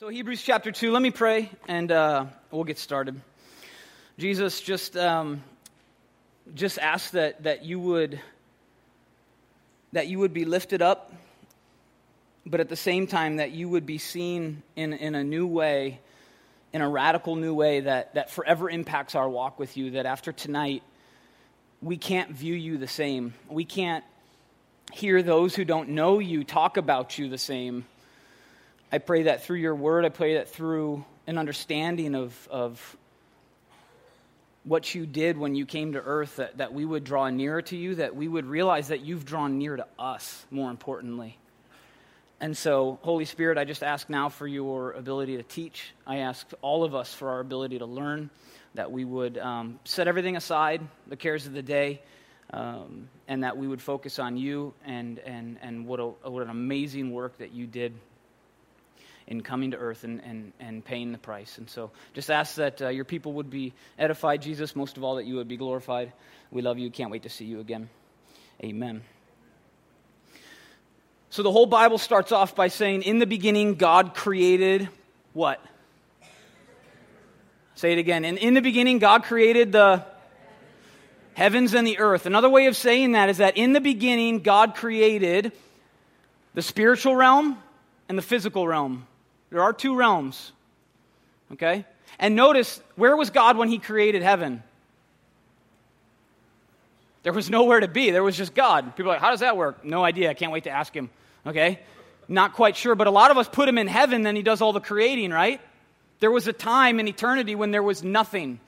So, Hebrews chapter 2, let me pray and uh, we'll get started. Jesus, just, um, just ask that, that, you would, that you would be lifted up, but at the same time that you would be seen in, in a new way, in a radical new way that, that forever impacts our walk with you. That after tonight, we can't view you the same. We can't hear those who don't know you talk about you the same I pray that through your word, I pray that through an understanding of, of what you did when you came to earth, that, that we would draw nearer to you, that we would realize that you've drawn near to us, more importantly. And so, Holy Spirit, I just ask now for your ability to teach. I ask all of us for our ability to learn, that we would um, set everything aside, the cares of the day, um, and that we would focus on you and, and, and what, a, what an amazing work that you did in coming to earth and, and, and paying the price. And so just ask that uh, your people would be edified, Jesus, most of all, that you would be glorified. We love you. Can't wait to see you again. Amen. So the whole Bible starts off by saying, In the beginning, God created what? Say it again. And in the beginning, God created the heavens and the earth. Another way of saying that is that in the beginning, God created the spiritual realm and the physical realm. There are two realms. Okay? And notice, where was God when he created heaven? There was nowhere to be. There was just God. People are like, how does that work? No idea. I can't wait to ask him. Okay? Not quite sure, but a lot of us put him in heaven, then he does all the creating, right? There was a time in eternity when there was nothing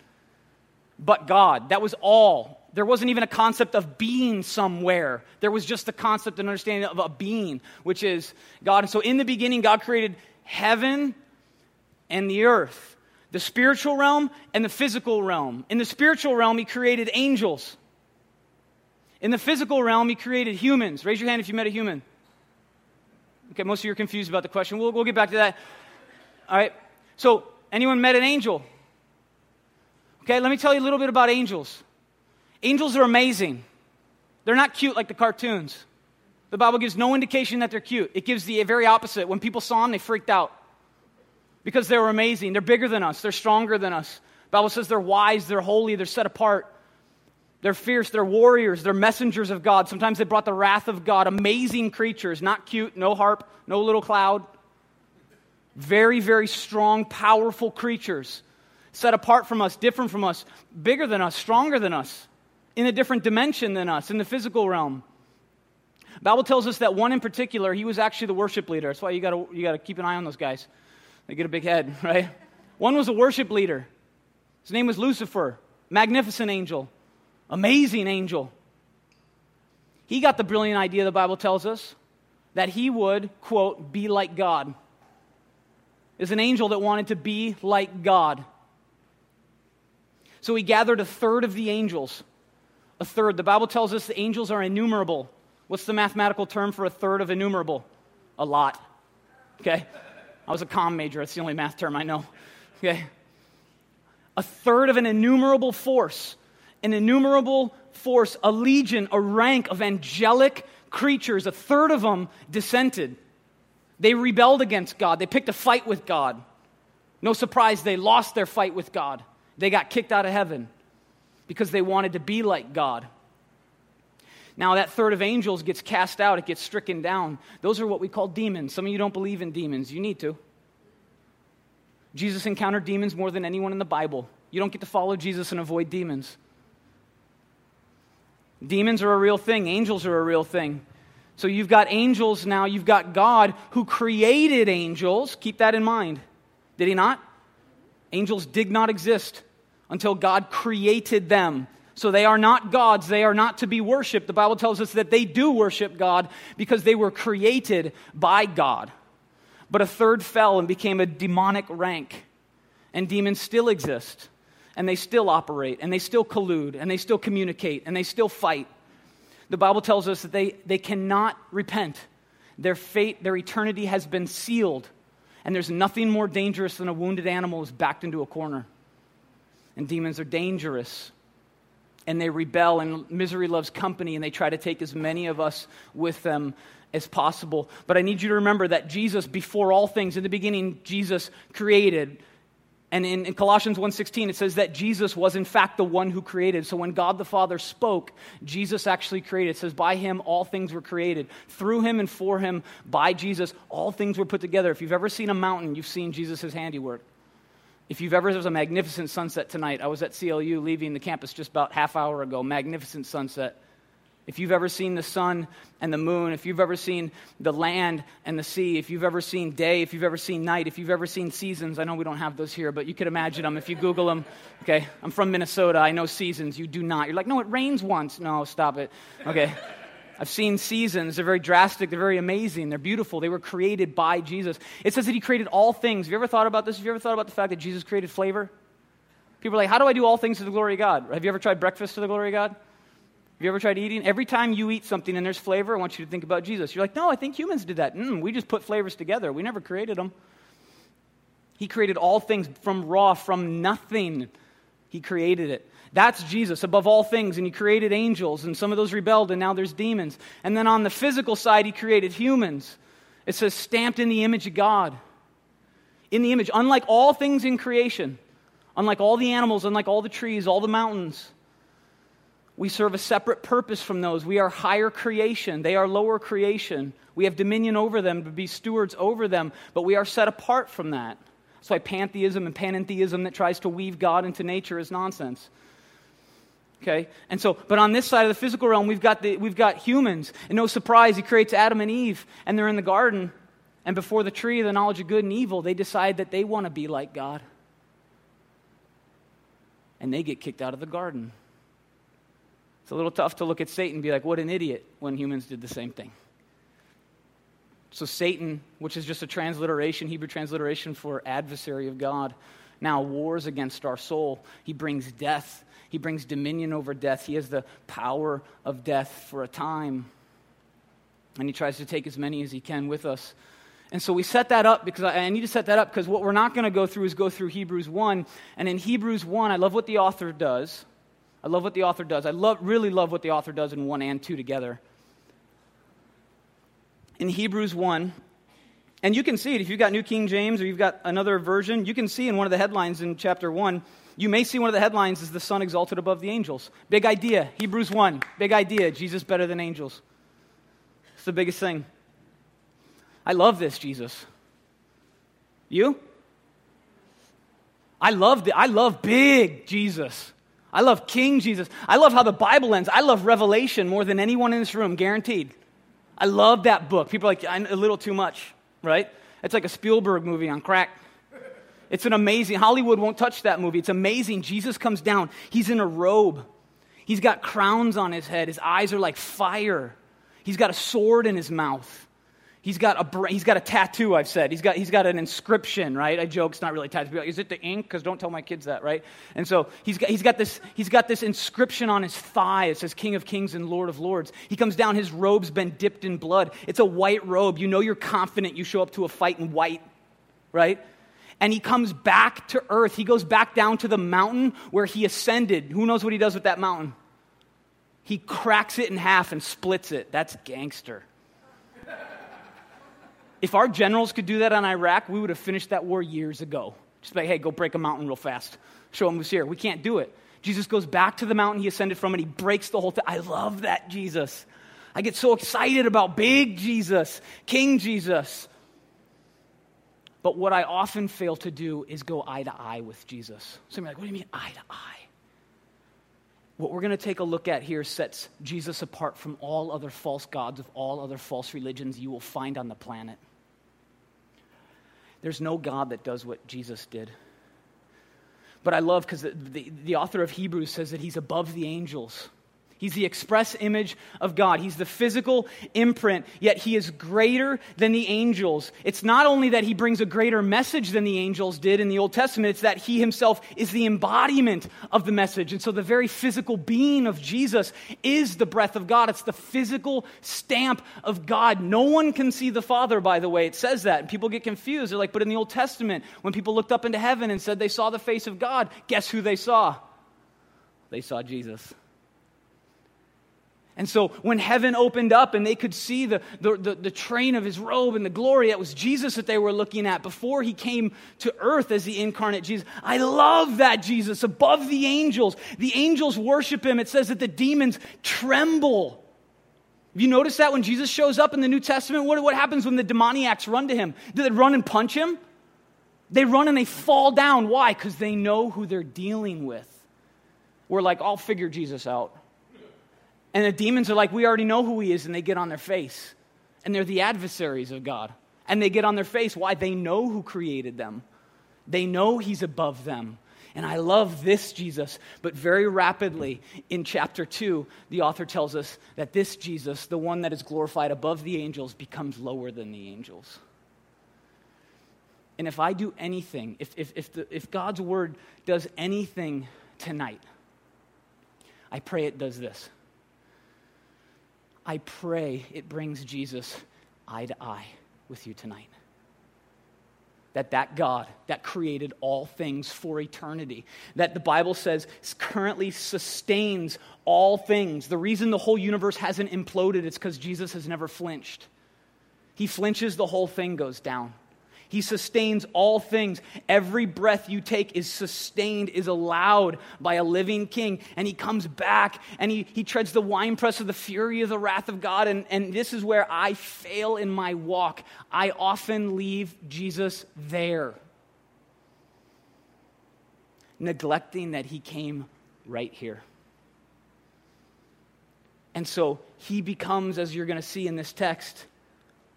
but God. That was all. There wasn't even a concept of being somewhere. There was just the concept and understanding of a being, which is God. And so in the beginning, God created heaven and the earth, the spiritual realm and the physical realm. In the spiritual realm, He created angels. In the physical realm, He created humans. Raise your hand if you met a human. Okay, most of you are confused about the question. We'll, we'll get back to that. All right. So, anyone met an angel? Okay, let me tell you a little bit about angels. Angels are amazing. They're not cute like the cartoons. The Bible gives no indication that they're cute. It gives the very opposite. When people saw them, they freaked out because they were amazing. They're bigger than us, they're stronger than us. The Bible says they're wise, they're holy, they're set apart. They're fierce, they're warriors, they're messengers of God. Sometimes they brought the wrath of God. Amazing creatures, not cute, no harp, no little cloud. Very, very strong, powerful creatures, set apart from us, different from us, bigger than us, stronger than us, in a different dimension than us, in the physical realm. Bible tells us that one in particular, he was actually the worship leader. That's why you gotta, you gotta keep an eye on those guys. They get a big head, right? One was a worship leader. His name was Lucifer, magnificent angel, amazing angel. He got the brilliant idea, the Bible tells us, that he would, quote, be like God. Is an angel that wanted to be like God. So he gathered a third of the angels. A third. The Bible tells us the angels are innumerable. What's the mathematical term for a third of innumerable? A lot. Okay? I was a com major. That's the only math term I know. Okay? A third of an innumerable force. An innumerable force, a legion, a rank of angelic creatures. A third of them dissented. They rebelled against God. They picked a fight with God. No surprise, they lost their fight with God. They got kicked out of heaven because they wanted to be like God. Now, that third of angels gets cast out, it gets stricken down. Those are what we call demons. Some of you don't believe in demons. You need to. Jesus encountered demons more than anyone in the Bible. You don't get to follow Jesus and avoid demons. Demons are a real thing, angels are a real thing. So you've got angels now, you've got God who created angels. Keep that in mind. Did he not? Angels did not exist until God created them. So they are not gods. They are not to be worshiped. The Bible tells us that they do worship God because they were created by God. But a third fell and became a demonic rank. And demons still exist. And they still operate. And they still collude. And they still communicate. And they still fight. The Bible tells us that they, they cannot repent. Their fate, their eternity has been sealed. And there's nothing more dangerous than a wounded animal is backed into a corner. And demons are dangerous and they rebel, and misery loves company, and they try to take as many of us with them as possible. But I need you to remember that Jesus, before all things, in the beginning, Jesus created. And in, in Colossians 1.16, it says that Jesus was in fact the one who created. So when God the Father spoke, Jesus actually created. It says, by him all things were created. Through him and for him, by Jesus, all things were put together. If you've ever seen a mountain, you've seen Jesus' handiwork. If you've ever, there was a magnificent sunset tonight. I was at CLU leaving the campus just about half hour ago. Magnificent sunset. If you've ever seen the sun and the moon, if you've ever seen the land and the sea, if you've ever seen day, if you've ever seen night, if you've ever seen seasons, I know we don't have those here, but you could imagine them if you Google them. Okay, I'm from Minnesota. I know seasons. You do not. You're like, no, it rains once. No, stop it. Okay. I've seen seasons. They're very drastic. They're very amazing. They're beautiful. They were created by Jesus. It says that He created all things. Have you ever thought about this? Have you ever thought about the fact that Jesus created flavor? People are like, how do I do all things to the glory of God? Have you ever tried breakfast to the glory of God? Have you ever tried eating? Every time you eat something and there's flavor, I want you to think about Jesus. You're like, no, I think humans did that. Mm, we just put flavors together. We never created them. He created all things from raw, from nothing. He created it. That's Jesus above all things. And he created angels, and some of those rebelled, and now there's demons. And then on the physical side, he created humans. It says, stamped in the image of God. In the image, unlike all things in creation, unlike all the animals, unlike all the trees, all the mountains, we serve a separate purpose from those. We are higher creation, they are lower creation. We have dominion over them to be stewards over them, but we are set apart from that. That's why pantheism and panentheism that tries to weave God into nature is nonsense. Okay? And so, but on this side of the physical realm, we've got, the, we've got humans. And no surprise, he creates Adam and Eve, and they're in the garden. And before the tree of the knowledge of good and evil, they decide that they want to be like God. And they get kicked out of the garden. It's a little tough to look at Satan and be like, what an idiot, when humans did the same thing. So, Satan, which is just a transliteration, Hebrew transliteration for adversary of God, now wars against our soul. He brings death he brings dominion over death. He has the power of death for a time. And he tries to take as many as he can with us. And so we set that up because I, I need to set that up because what we're not going to go through is go through Hebrews 1. And in Hebrews 1, I love what the author does. I love what the author does. I love, really love what the author does in 1 and 2 together. In Hebrews 1, and you can see it if you've got New King James or you've got another version, you can see in one of the headlines in chapter 1 you may see one of the headlines is the Son exalted above the angels. Big idea. Hebrews 1. Big idea. Jesus better than angels. It's the biggest thing. I love this, Jesus. You? I love the, I love big Jesus. I love King Jesus. I love how the Bible ends. I love Revelation more than anyone in this room, guaranteed. I love that book. People are like, a little too much, right? It's like a Spielberg movie on crack. It's an amazing, Hollywood won't touch that movie. It's amazing. Jesus comes down. He's in a robe. He's got crowns on his head. His eyes are like fire. He's got a sword in his mouth. He's got a, he's got a tattoo, I've said. He's got, he's got an inscription, right? I joke, it's not really tattoo. Is it the ink? Because don't tell my kids that, right? And so he's got, he's, got this, he's got this inscription on his thigh. It says King of Kings and Lord of Lords. He comes down, his robe's been dipped in blood. It's a white robe. You know you're confident you show up to a fight in white, right? And he comes back to earth. He goes back down to the mountain where he ascended. Who knows what he does with that mountain? He cracks it in half and splits it. That's gangster. if our generals could do that on Iraq, we would have finished that war years ago. Just like, hey, go break a mountain real fast. Show them who's here. We can't do it. Jesus goes back to the mountain he ascended from and he breaks the whole thing. I love that Jesus. I get so excited about big Jesus, King Jesus. But what I often fail to do is go eye to eye with Jesus. So you're like, what do you mean eye to eye? What we're going to take a look at here sets Jesus apart from all other false gods of all other false religions you will find on the planet. There's no God that does what Jesus did. But I love because the, the, the author of Hebrews says that he's above the angels. He's the express image of God. He's the physical imprint, yet he is greater than the angels. It's not only that he brings a greater message than the angels did in the Old Testament, it's that he himself is the embodiment of the message. And so the very physical being of Jesus is the breath of God. It's the physical stamp of God. No one can see the Father, by the way. It says that. And people get confused. They're like, but in the Old Testament, when people looked up into heaven and said they saw the face of God, guess who they saw? They saw Jesus. And so when heaven opened up and they could see the, the, the, the, train of his robe and the glory, that was Jesus that they were looking at before he came to earth as the incarnate Jesus. I love that Jesus above the angels. The angels worship him. It says that the demons tremble. Have you noticed that when Jesus shows up in the New Testament? What, what happens when the demoniacs run to him? Do they run and punch him? They run and they fall down. Why? Because they know who they're dealing with. We're like, I'll figure Jesus out. And the demons are like, we already know who he is, and they get on their face. And they're the adversaries of God. And they get on their face. Why? They know who created them, they know he's above them. And I love this Jesus. But very rapidly in chapter 2, the author tells us that this Jesus, the one that is glorified above the angels, becomes lower than the angels. And if I do anything, if, if, if, the, if God's word does anything tonight, I pray it does this. I pray it brings Jesus eye to eye with you tonight. That that God that created all things for eternity, that the Bible says currently sustains all things. The reason the whole universe hasn't imploded is because Jesus has never flinched. He flinches, the whole thing goes down. He sustains all things. Every breath you take is sustained, is allowed by a living king. And he comes back and he, he treads the winepress of the fury of the wrath of God. And, and this is where I fail in my walk. I often leave Jesus there, neglecting that he came right here. And so he becomes, as you're going to see in this text,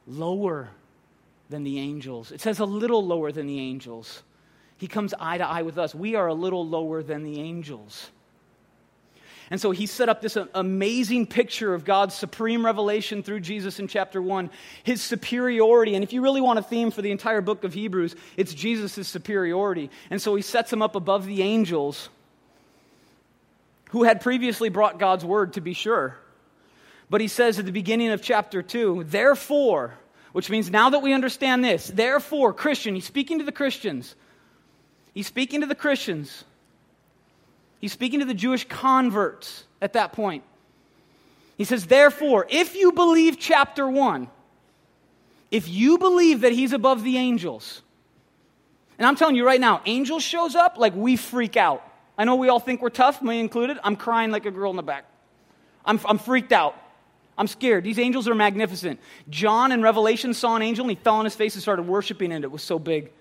lower than the angels. It says a little lower than the angels. He comes eye to eye with us. We are a little lower than the angels. And so he set up this amazing picture of God's supreme revelation through Jesus in chapter 1, his superiority. And if you really want a theme for the entire book of Hebrews, it's Jesus' superiority. And so he sets him up above the angels who had previously brought God's word, to be sure. But he says at the beginning of chapter 2, therefore, which means now that we understand this, therefore, Christian, he's speaking to the Christians. He's speaking to the Christians. He's speaking to the Jewish converts at that point. He says, therefore, if you believe chapter 1, if you believe that he's above the angels, and I'm telling you right now, angels shows up, like we freak out. I know we all think we're tough, me included. I'm crying like a girl in the back. I'm, I'm freaked out. I'm scared. These angels are magnificent. John in Revelation saw an angel and he fell on his face and started worshiping it. It was so big.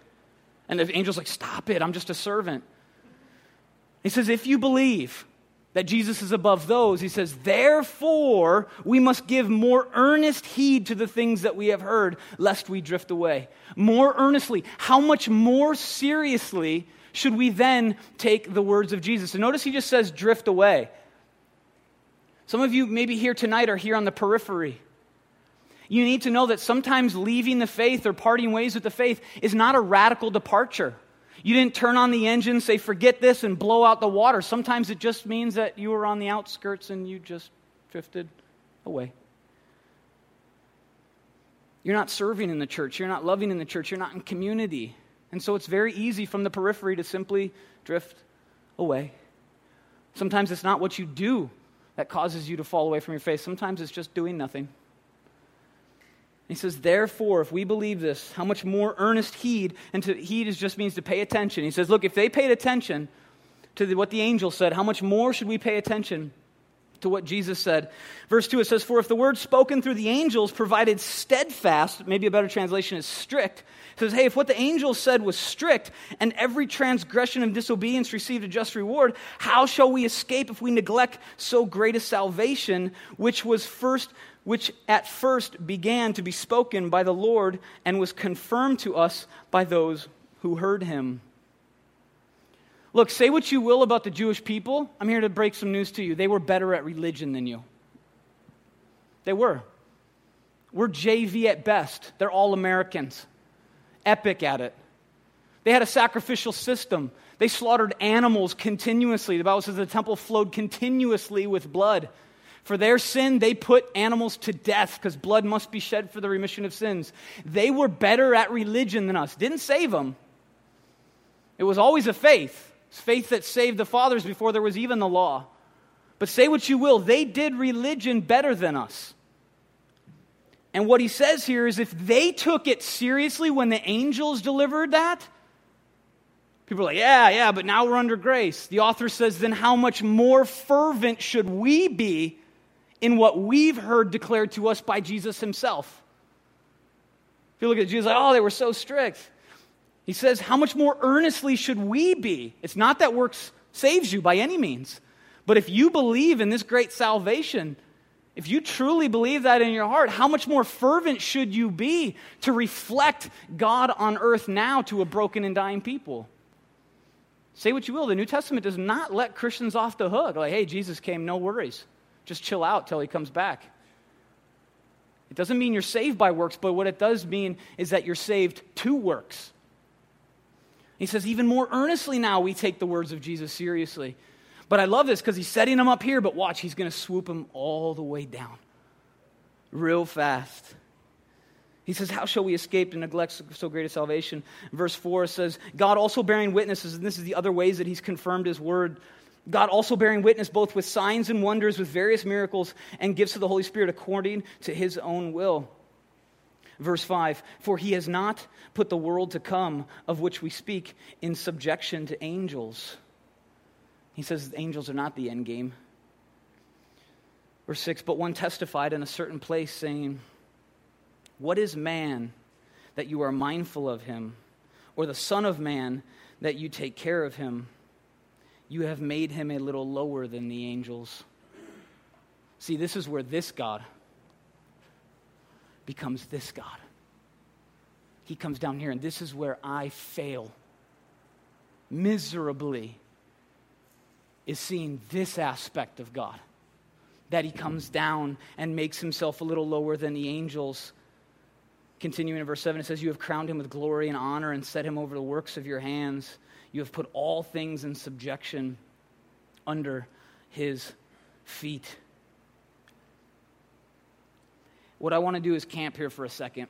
And the angel's like, Stop it, I'm just a servant. He says, If you believe that Jesus is above those, he says, Therefore, we must give more earnest heed to the things that we have heard, lest we drift away. More earnestly. How much more seriously should we then take the words of Jesus? And notice he just says, drift away. Some of you, maybe here tonight, are here on the periphery. You need to know that sometimes leaving the faith or parting ways with the faith is not a radical departure. You didn't turn on the engine, say, forget this, and blow out the water. Sometimes it just means that you were on the outskirts and you just drifted away. You're not serving in the church. You're not loving in the church. You're not in community. And so it's very easy from the periphery to simply drift away. Sometimes it's not what you do that causes you to fall away from your faith. Sometimes it's just doing nothing. He says, therefore, if we believe this, how much more earnest heed, and to heed is just means to pay attention. He says, look, if they paid attention to the, what the angel said, how much more should we pay attention to what Jesus said. Verse 2, it says, For if the word spoken through the angels provided steadfast, maybe a better translation is strict, says, Hey, if what the angels said was strict, and every transgression and disobedience received a just reward, how shall we escape if we neglect so great a salvation, which was first which at first began to be spoken by the Lord and was confirmed to us by those who heard him. Look, say what you will about the Jewish people. I'm here to break some news to you. They were better at religion than you. They were. We're JV at best. They're all Americans. Epic at it. They had a sacrificial system. They slaughtered animals continuously. The Bible says the temple flowed continuously with blood. For their sin, they put animals to death because blood must be shed for the remission of sins. They were better at religion than us. Didn't save them, it was always a faith. It's faith that saved the fathers before there was even the law. But say what you will, they did religion better than us. And what he says here is if they took it seriously when the angels delivered that, people are like, yeah, yeah, but now we're under grace. The author says, then how much more fervent should we be in what we've heard declared to us by Jesus himself? If you look at Jesus, like, oh, they were so strict. He says, how much more earnestly should we be? It's not that works saves you by any means. But if you believe in this great salvation, if you truly believe that in your heart, how much more fervent should you be to reflect God on earth now to a broken and dying people? Say what you will, the New Testament does not let Christians off the hook. Like, hey, Jesus came, no worries. Just chill out till he comes back. It doesn't mean you're saved by works, but what it does mean is that you're saved to works. He says, even more earnestly now we take the words of Jesus seriously. But I love this because he's setting them up here, but watch, he's going to swoop them all the way down real fast. He says, How shall we escape and neglect so great a salvation? Verse 4 says, God also bearing witnesses, and this is the other ways that he's confirmed his word. God also bearing witness both with signs and wonders, with various miracles and gifts of the Holy Spirit according to his own will. Verse 5 For he has not put the world to come, of which we speak, in subjection to angels he says angels are not the end game. Verse 6 But one testified in a certain place, saying, What is man that you are mindful of him, or the Son of Man that you take care of him? You have made him a little lower than the angels. See, this is where this God becomes this God. He comes down here, and this is where I fail miserably is seeing this aspect of God that he comes down and makes himself a little lower than the angels. Continuing in verse 7, it says, You have crowned him with glory and honor and set him over the works of your hands. You have put all things in subjection under his feet. What I want to do is camp here for a second.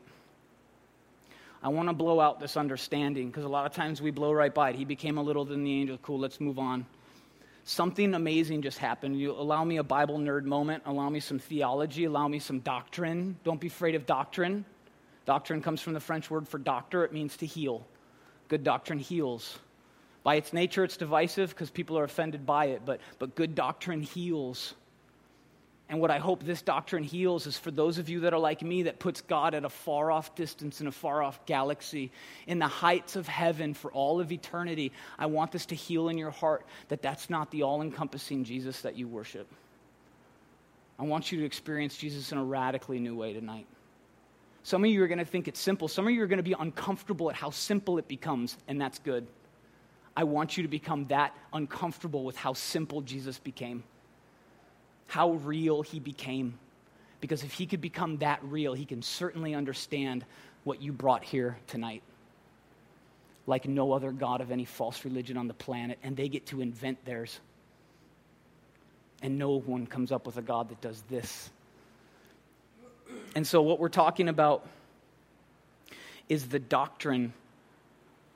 I want to blow out this understanding because a lot of times we blow right by it. He became a little than the angel. Cool, let's move on something amazing just happened. You allow me a Bible nerd moment, allow me some theology, allow me some doctrine. Don't be afraid of doctrine. Doctrine comes from the French word for doctor, it means to heal. Good doctrine heals. By its nature, it's divisive because people are offended by it, but, but good doctrine heals. And what I hope this doctrine heals is for those of you that are like me that puts God at a far off distance in a far off galaxy, in the heights of heaven for all of eternity. I want this to heal in your heart that that's not the all encompassing Jesus that you worship. I want you to experience Jesus in a radically new way tonight. Some of you are going to think it's simple. Some of you are going to be uncomfortable at how simple it becomes, and that's good. I want you to become that uncomfortable with how simple Jesus became how real he became. Because if he could become that real, he can certainly understand what you brought here tonight. Like no other God of any false religion on the planet, and they get to invent theirs. And no one comes up with a God that does this. And so, what we're talking about is the doctrine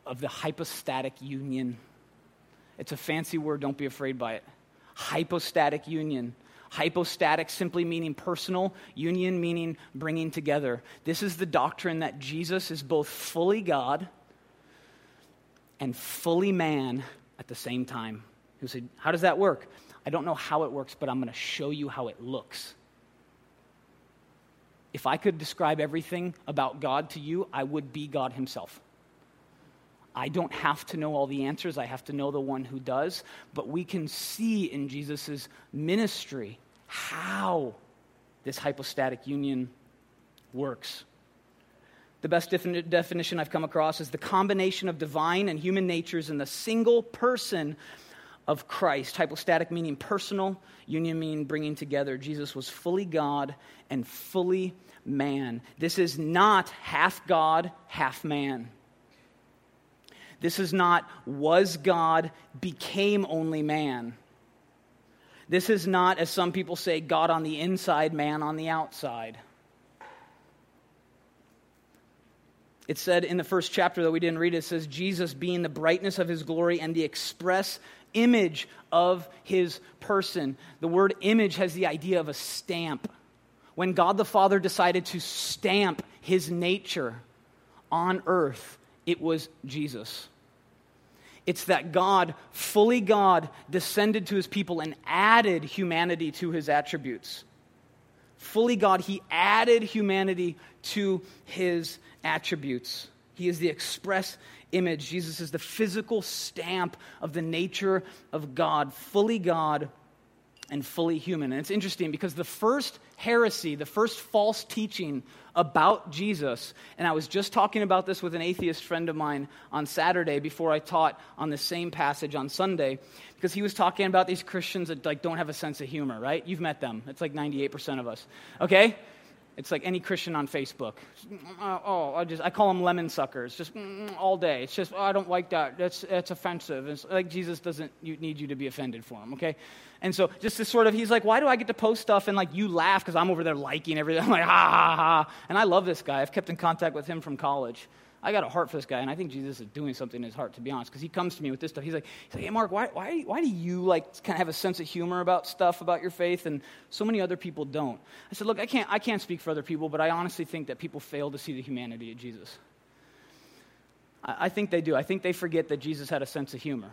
of the hypostatic union. It's a fancy word, don't be afraid by it. Hypostatic union. Hypostatic simply meaning personal, union meaning bringing together. This is the doctrine that Jesus is both fully God and fully man at the same time. You say, How does that work? I don't know how it works, but I'm going to show you how it looks. If I could describe everything about God to you, I would be God Himself. I don't have to know all the answers, I have to know the one who does. But we can see in Jesus' ministry how this hypostatic union works. The best defini- definition I've come across is the combination of divine and human natures in the single person of Christ. Hypostatic meaning personal, union meaning bringing together. Jesus was fully God and fully man. This is not half God, half man. This is not was God, became only man. This is not, as some people say, God on the inside, man on the outside. It said in the first chapter that we didn't read, it says, Jesus being the brightness of his glory and the express image of his person. The word image has the idea of a stamp. When God the Father decided to stamp his nature on earth, it was Jesus. It's that God, fully God, descended to his people and added humanity to his attributes. Fully God, he added humanity to his attributes. He is the express image. Jesus is the physical stamp of the nature of God, fully God and fully human. And it's interesting because the first heresy, the first false teaching about Jesus, and I was just talking about this with an atheist friend of mine on Saturday before I taught on the same passage on Sunday, because he was talking about these Christians that like don't have a sense of humor, right? You've met them. It's like 98% of us. Okay? It's like any Christian on Facebook. Uh, oh, I just I call them lemon suckers, just mm, all day. It's just oh, I don't like that. That's that's offensive. It's like Jesus doesn't need you to be offended for him, okay? And so just this sort of he's like, why do I get to post stuff and like you laugh because I'm over there liking everything? I'm like ha ha ha. And I love this guy. I've kept in contact with him from college. I got a heart for this guy, and I think Jesus is doing something in his heart, to be honest, because he comes to me with this stuff. He's like, he's like hey, Mark, why, why, why do you like kind of have a sense of humor about stuff about your faith, and so many other people don't? I said, look, I can't, I can't speak for other people, but I honestly think that people fail to see the humanity of Jesus. I, I think they do. I think they forget that Jesus had a sense of humor.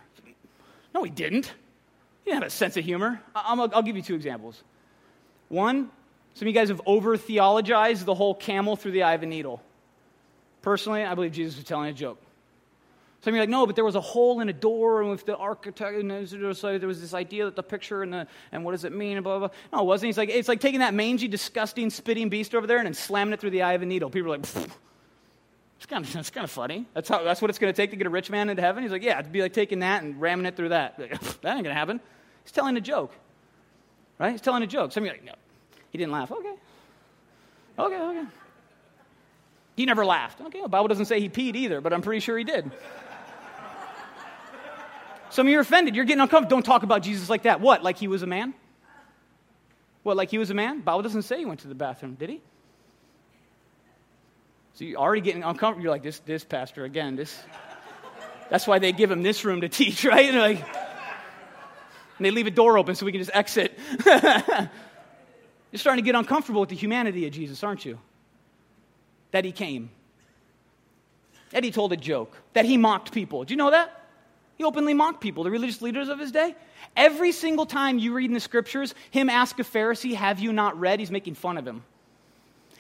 No, he didn't. He didn't have a sense of humor. I, will give you two examples. One, some of you guys have over theologized the whole camel through the eye of a needle. Personally, I believe Jesus was telling a joke. Some of you are like, no, but there was a hole in a door, and with the architect, and there was this idea that the picture and the and what does it mean, and blah blah. blah. No, it wasn't. He's like, it's like taking that mangy, disgusting, spitting beast over there and then slamming it through the eye of a needle. People are like, it's kind of it's kind of funny. That's how that's what it's going to take to get a rich man into heaven. He's like, yeah, it'd be like taking that and ramming it through that. Like, that ain't going to happen. He's telling a joke, right? He's telling a joke. Some of you are like, no, he didn't laugh. Okay, okay, okay. He never laughed. Okay, the Bible doesn't say he peed either, but I'm pretty sure he did. Some of you are offended. You're getting uncomfortable. Don't talk about Jesus like that. What? Like he was a man? What, like he was a man? Bible doesn't say he went to the bathroom, did he? So you're already getting uncomfortable. You're like, this, this pastor, again, this. That's why they give him this room to teach, right? And, like, and they leave a door open so we can just exit. you're starting to get uncomfortable with the humanity of Jesus, aren't you? That he came, that he told a joke, that he mocked people. Do you know that? He openly mocked people, the religious leaders of his day. Every single time you read in the scriptures, him ask a Pharisee, Have you not read? He's making fun of him.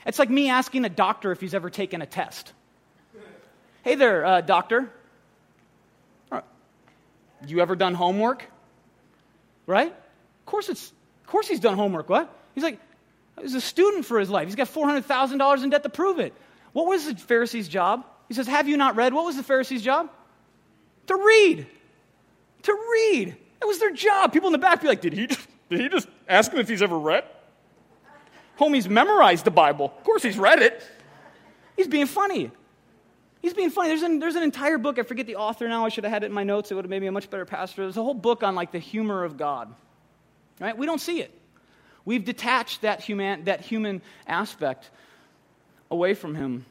It's like me asking a doctor if he's ever taken a test. Hey there, uh, doctor. You ever done homework? Right? Of course, it's, of course he's done homework. What? He's like, He's a student for his life. He's got $400,000 in debt to prove it. What was the Pharisee's job? He says, Have you not read? What was the Pharisee's job? To read. To read. That was their job. People in the back be like, Did he, did he just ask him if he's ever read? Homie's memorized the Bible. Of course he's read it. He's being funny. He's being funny. There's an, there's an entire book. I forget the author now. I should have had it in my notes. It would have made me a much better pastor. There's a whole book on like the humor of God. Right? We don't see it. We've detached that human, that human aspect away from him.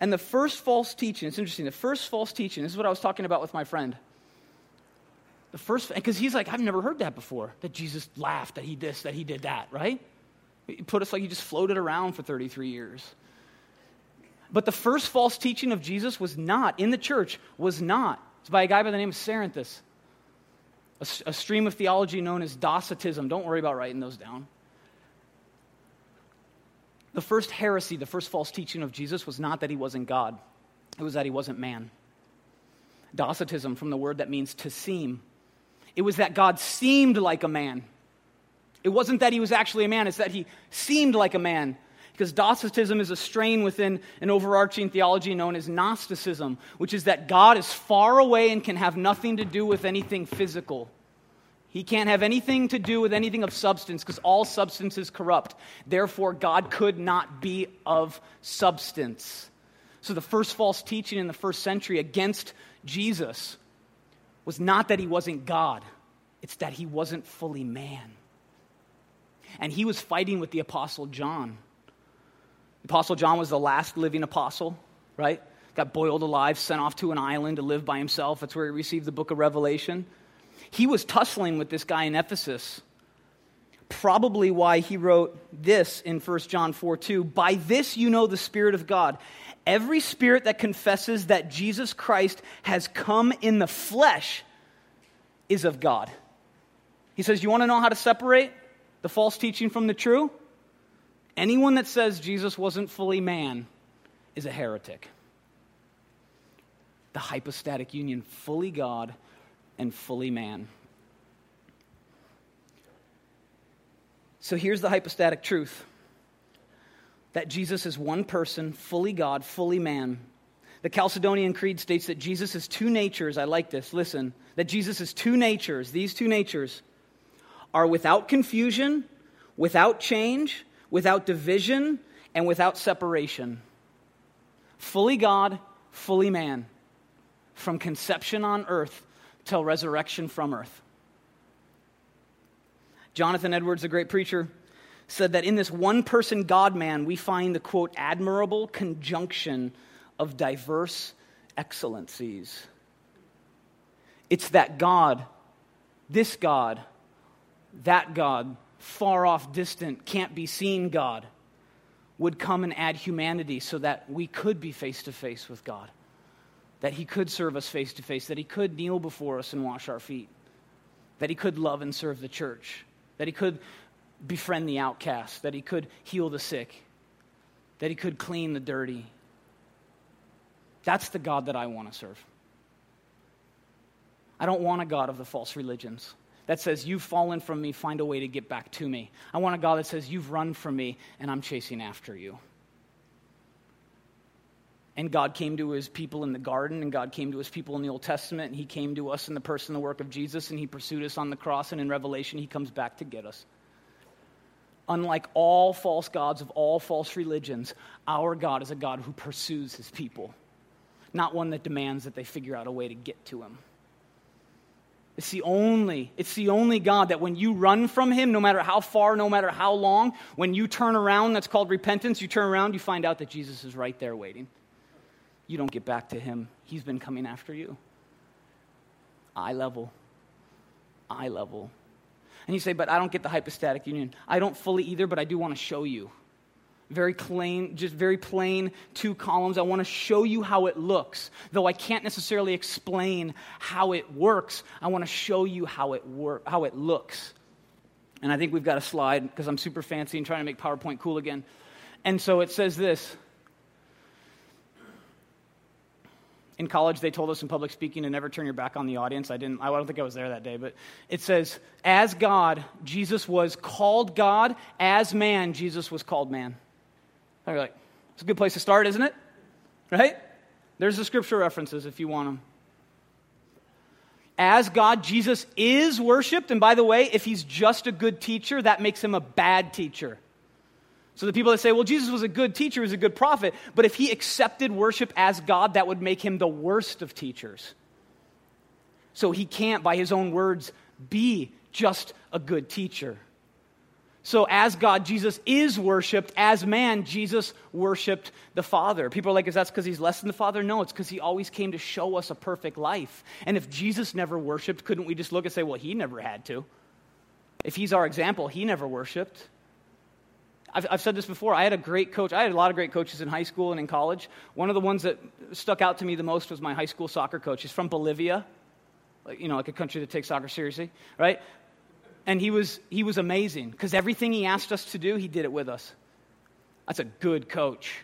And the first false teaching, it's interesting, the first false teaching, this is what I was talking about with my friend. The first, because he's like, I've never heard that before, that Jesus laughed, that he this, that he did that, right? He put us like he just floated around for 33 years. But the first false teaching of Jesus was not, in the church, was not. It's by a guy by the name of Cerinthus a, a stream of theology known as Docetism. Don't worry about writing those down. The first heresy, the first false teaching of Jesus was not that he wasn't God, it was that he wasn't man. Docetism, from the word that means to seem. It was that God seemed like a man. It wasn't that he was actually a man, it's that he seemed like a man. Because Docetism is a strain within an overarching theology known as Gnosticism, which is that God is far away and can have nothing to do with anything physical. He can't have anything to do with anything of substance because all substance is corrupt. Therefore, God could not be of substance. So, the first false teaching in the first century against Jesus was not that he wasn't God, it's that he wasn't fully man. And he was fighting with the Apostle John Apostle John was the last living apostle, right? Got boiled alive, sent off to an island to live by himself. That's where he received the book of Revelation. He was tussling with this guy in Ephesus. Probably why he wrote this in 1 John 4 2. By this you know the Spirit of God. Every spirit that confesses that Jesus Christ has come in the flesh is of God. He says, You want to know how to separate the false teaching from the true? Anyone that says Jesus wasn't fully man is a heretic. The hypostatic union, fully God and fully man. So here's the hypostatic truth that Jesus is one person, fully God, fully man. The Chalcedonian Creed states that Jesus is two natures. I like this. Listen, that Jesus is two natures. These two natures are without confusion, without change, without division, and without separation. Fully God, fully man, from conception on earth till resurrection from earth. Jonathan Edwards, a great preacher, said that in this one person God man, we find the quote, admirable conjunction of diverse excellencies. It's that God, this God, that God, far off, distant, can't be seen God would come and add humanity so that we could be face to face with God, that He could serve us face to face, that He could kneel before us and wash our feet, that He could love and serve the church, that He could befriend the outcast, that He could heal the sick, that He could clean the dirty. That's the God that I want to serve. I don't want a God of the false religions that says, You've fallen from me, find a way to get back to me. I want a God that says, You've run from me, and I'm chasing after you. And God came to his people in the garden, and God came to his people in the Old Testament, and he came to us in the person and the work of Jesus, and he pursued us on the cross, and in Revelation, he comes back to get us. Unlike all false gods of all false religions, our God is a God who pursues his people, not one that demands that they figure out a way to get to him. It's the only, it's the only God that when you run from him, no matter how far, no matter how long, when you turn around, that's called repentance, you turn around, you find out that Jesus is right there waiting. You don't get back to him. He's been coming after you. Eye level. Eye level. And you say, but I don't get the hypostatic union. I don't fully either, but I do want to show you very plain, just very plain two columns. I want to show you how it looks. Though I can't necessarily explain how it works, I want to show you how it work, how it looks. And I think we've got a slide because I'm super fancy and trying to make PowerPoint cool again. And so it says this. In college, they told us in public speaking to never turn your back on the audience. I didn't. I don't think I was there that day, but it says, "As God, Jesus was called God; as man, Jesus was called man." You're like, it's a good place to start, isn't it? Right? There's the scripture references if you want them. As God, Jesus is worshiped. And by the way, if he's just a good teacher, that makes him a bad teacher. So the people that say, well, Jesus was a good teacher, he was a good prophet, but if he accepted worship as God, that would make him the worst of teachers. So he can't, by his own words, be just a good teacher. So, as God, Jesus is worshiped. As man, Jesus worshiped the Father. People are like, is that because he's less than the Father? No, it's because he always came to show us a perfect life. And if Jesus never worshiped, couldn't we just look and say, well, he never had to? If he's our example, he never worshiped. I've, I've said this before. I had a great coach. I had a lot of great coaches in high school and in college. One of the ones that stuck out to me the most was my high school soccer coach. He's from Bolivia, you know, like a country that takes soccer seriously, right? And he was, he was amazing because everything he asked us to do, he did it with us. That's a good coach.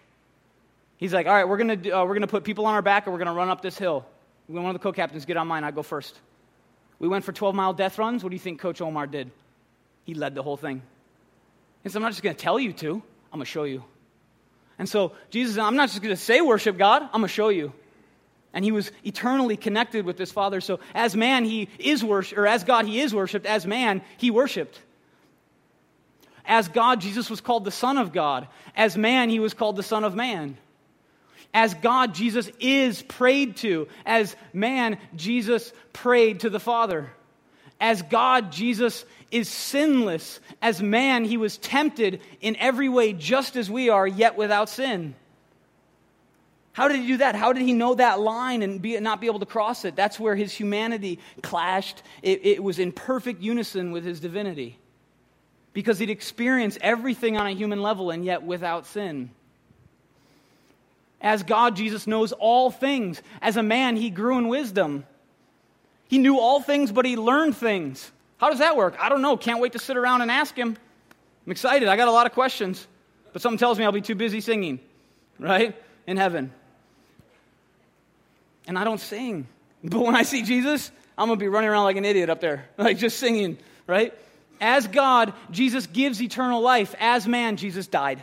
He's like, all right, we're going uh, we're gonna put people on our back and we're going to run up this hill. One of the co captains, get on mine, I go first. We went for 12 mile death runs. What do you think Coach Omar did? He led the whole thing. He said, I'm not just going to tell you to, I'm going to show you. And so, Jesus, I'm not just going to say worship God, I'm going to show you. And he was eternally connected with his Father. So as man, he is worshiped, or as God, he is worshiped. As man, he worshiped. As God, Jesus was called the Son of God. As man, he was called the Son of Man. As God, Jesus is prayed to. As man, Jesus prayed to the Father. As God, Jesus is sinless. As man, he was tempted in every way just as we are, yet without sin. How did he do that? How did he know that line and be, not be able to cross it? That's where his humanity clashed. It, it was in perfect unison with his divinity because he'd experienced everything on a human level and yet without sin. As God, Jesus knows all things. As a man, he grew in wisdom. He knew all things, but he learned things. How does that work? I don't know. Can't wait to sit around and ask him. I'm excited. I got a lot of questions, but something tells me I'll be too busy singing, right? In heaven. And I don't sing. But when I see Jesus, I'm going to be running around like an idiot up there, like just singing, right? As God, Jesus gives eternal life. As man, Jesus died.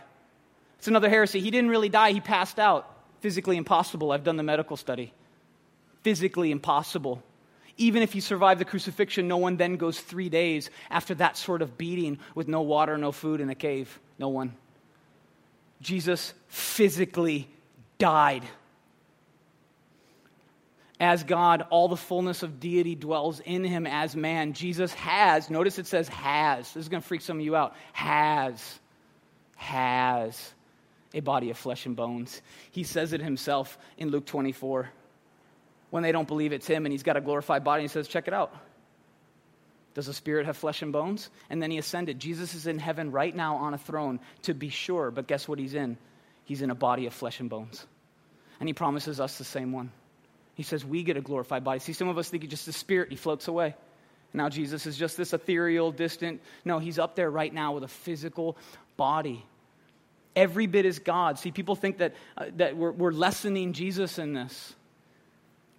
It's another heresy. He didn't really die, he passed out. Physically impossible. I've done the medical study. Physically impossible. Even if he survived the crucifixion, no one then goes three days after that sort of beating with no water, no food in a cave. No one. Jesus physically died. As God, all the fullness of deity dwells in him as man. Jesus has, notice it says has. This is going to freak some of you out. Has, has a body of flesh and bones. He says it himself in Luke 24. When they don't believe it's him and he's got a glorified body, he says, Check it out. Does the spirit have flesh and bones? And then he ascended. Jesus is in heaven right now on a throne, to be sure, but guess what he's in? He's in a body of flesh and bones. And he promises us the same one. He says we get a glorified body. See, some of us think he's just a spirit, he floats away. Now Jesus is just this ethereal, distant. No, he's up there right now with a physical body every bit is God. See, people think that, uh, that we're, we're lessening Jesus in this,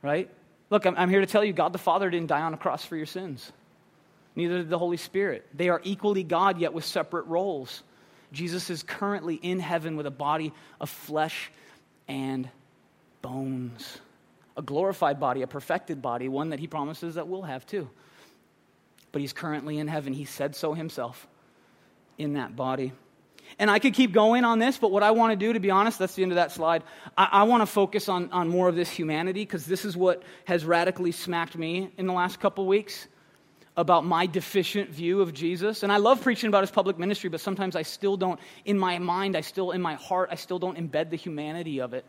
right? Look, I'm, I'm here to tell you God the Father didn't die on a cross for your sins, neither did the Holy Spirit. They are equally God, yet with separate roles. Jesus is currently in heaven with a body of flesh and bones. A glorified body, a perfected body, one that he promises that we'll have too. But he's currently in heaven. He said so himself in that body. And I could keep going on this, but what I want to do, to be honest, that's the end of that slide. I, I want to focus on, on more of this humanity because this is what has radically smacked me in the last couple weeks about my deficient view of Jesus. And I love preaching about his public ministry, but sometimes I still don't, in my mind, I still, in my heart, I still don't embed the humanity of it.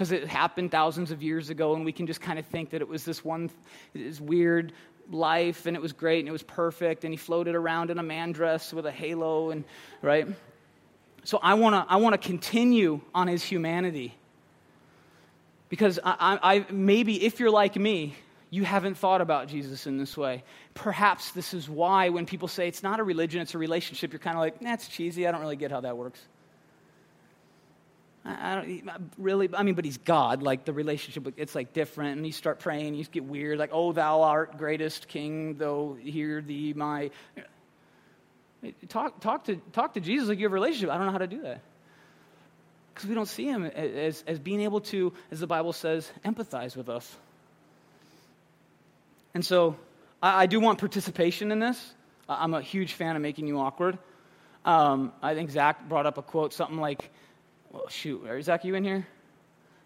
Because it happened thousands of years ago, and we can just kind of think that it was this one, this weird life and it was great and it was perfect and he floated around in a man dress with a halo and right? So i want to i want to continue on his humanity. Because I, I, maybe if you're like me you haven't thought about jesus in this way. Perhaps this is why when people say it's not a religion it's a relationship you're kind of like that's cheesy i don't really get how that works I don't really, I mean, but he's God. Like the relationship, it's like different. And you start praying, you get weird. Like, oh, thou art greatest king, though hear thee my. Talk, talk, to, talk to Jesus like you have a relationship. I don't know how to do that. Because we don't see him as, as being able to, as the Bible says, empathize with us. And so I, I do want participation in this. I'm a huge fan of making you awkward. Um, I think Zach brought up a quote, something like, well, shoot, is Zach, you in here?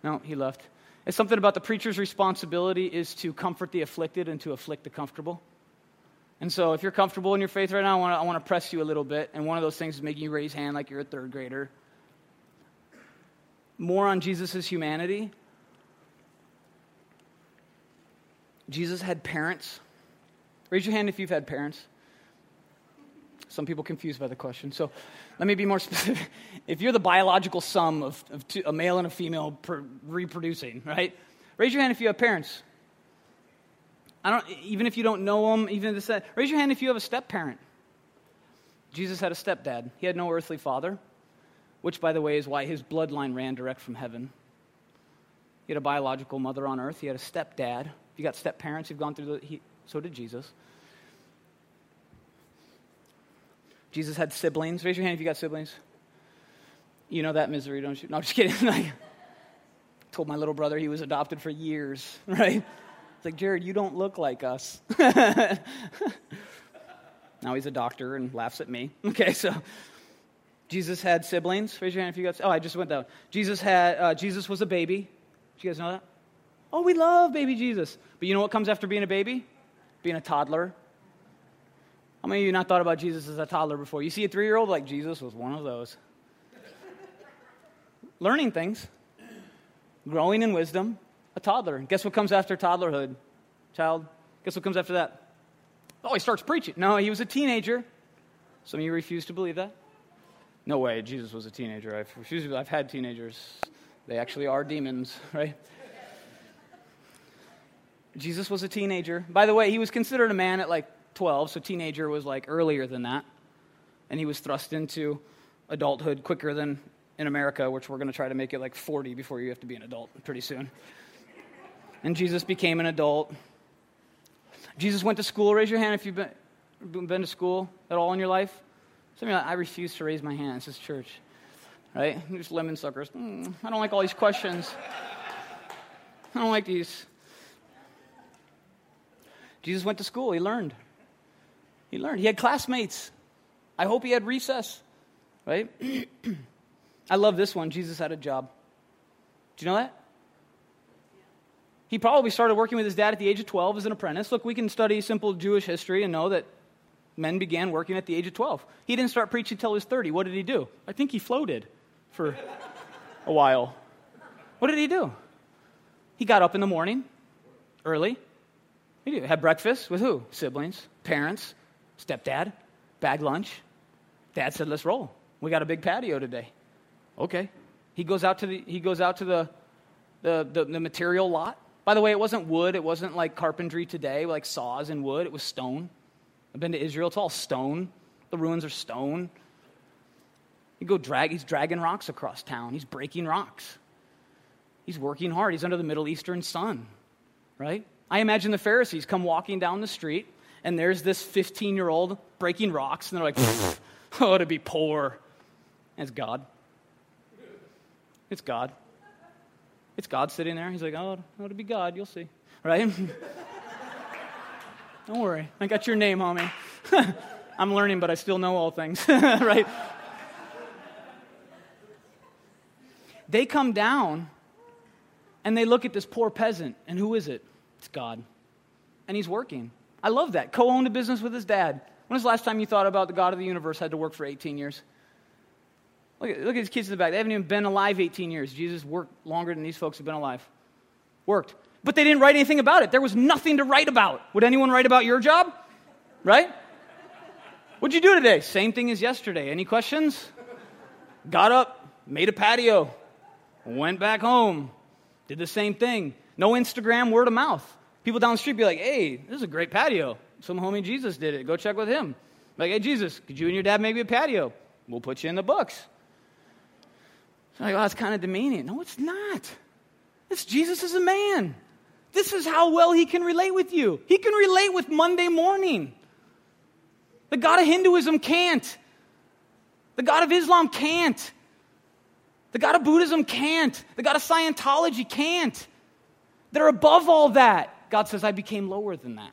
No, he left. It's something about the preacher's responsibility is to comfort the afflicted and to afflict the comfortable. And so, if you're comfortable in your faith right now, I want to, I press you a little bit. And one of those things is making you raise hand like you're a third grader. More on Jesus' humanity. Jesus had parents. Raise your hand if you've had parents. Some people confused by the question. So let me be more specific. If you're the biological sum of, of two, a male and a female per, reproducing, right? Raise your hand if you have parents. I don't, even if you don't know them, even if this, raise your hand if you have a step parent. Jesus had a stepdad. He had no earthly father, which, by the way, is why his bloodline ran direct from heaven. He had a biological mother on earth. He had a stepdad. If you got step parents, you've gone through the. He, so did Jesus. Jesus had siblings. Raise your hand if you got siblings. You know that misery, don't you? No, I'm just kidding. I told my little brother he was adopted for years, right? It's like, Jared, you don't look like us. now he's a doctor and laughs at me. Okay, so Jesus had siblings. Raise your hand if you got. Oh, I just went down. Jesus had. Uh, Jesus was a baby. Did you guys know that? Oh, we love baby Jesus. But you know what comes after being a baby? Being a toddler, How many of you not thought about Jesus as a toddler before? You see a three year old like Jesus was one of those. Learning things, growing in wisdom, a toddler. Guess what comes after toddlerhood? Child, guess what comes after that? Oh, he starts preaching. No, he was a teenager. Some of you refuse to believe that. No way, Jesus was a teenager. I've, refused, I've had teenagers. They actually are demons, right? Jesus was a teenager. By the way, he was considered a man at like 12, so teenager was like earlier than that. And he was thrust into adulthood quicker than in America, which we're going to try to make it like 40 before you have to be an adult pretty soon. And Jesus became an adult. Jesus went to school. Raise your hand if you've been, been to school at all in your life. Some of you, like, I refuse to raise my hand. This is church, right? Just lemon suckers. Mm, I don't like all these questions. I don't like these. Jesus went to school. He learned. He learned. He had classmates. I hope he had recess, right? I love this one. Jesus had a job. Do you know that? He probably started working with his dad at the age of 12 as an apprentice. Look, we can study simple Jewish history and know that men began working at the age of 12. He didn't start preaching until he was 30. What did he do? I think he floated for a while. What did he do? He got up in the morning, early. He. Had breakfast with who? Siblings, parents, stepdad, bag lunch. Dad said, let's roll. We got a big patio today. Okay. He goes out to the, he goes out to the, the, the, the material lot. By the way, it wasn't wood. It wasn't like carpentry today, like saws and wood. It was stone. I've been to Israel. It's all stone. The ruins are stone. You go drag, he's dragging rocks across town. He's breaking rocks. He's working hard. He's under the Middle Eastern sun, right? I imagine the Pharisees come walking down the street, and there's this 15 year old breaking rocks, and they're like, oh, to be poor. it's God. It's God. It's God sitting there. He's like, oh, oh to be God, you'll see. Right? Don't worry. I got your name, homie. I'm learning, but I still know all things. right? They come down and they look at this poor peasant, and who is it? It's God. And he's working. I love that. Co owned a business with his dad. When was the last time you thought about the God of the universe had to work for 18 years? Look at, look at these kids in the back. They haven't even been alive 18 years. Jesus worked longer than these folks have been alive. Worked. But they didn't write anything about it. There was nothing to write about. Would anyone write about your job? Right? What'd you do today? Same thing as yesterday. Any questions? Got up, made a patio, went back home, did the same thing. No Instagram, word of mouth. People down the street be like, hey, this is a great patio. Some homie Jesus did it. Go check with him. Like, hey, Jesus, could you and your dad make me a patio? We'll put you in the books. So like, oh, that's kind of demeaning. No, it's not. This Jesus is a man. This is how well he can relate with you. He can relate with Monday morning. The God of Hinduism can't. The God of Islam can't. The God of Buddhism can't. The God of Scientology can't. They're above all that. God says, I became lower than that.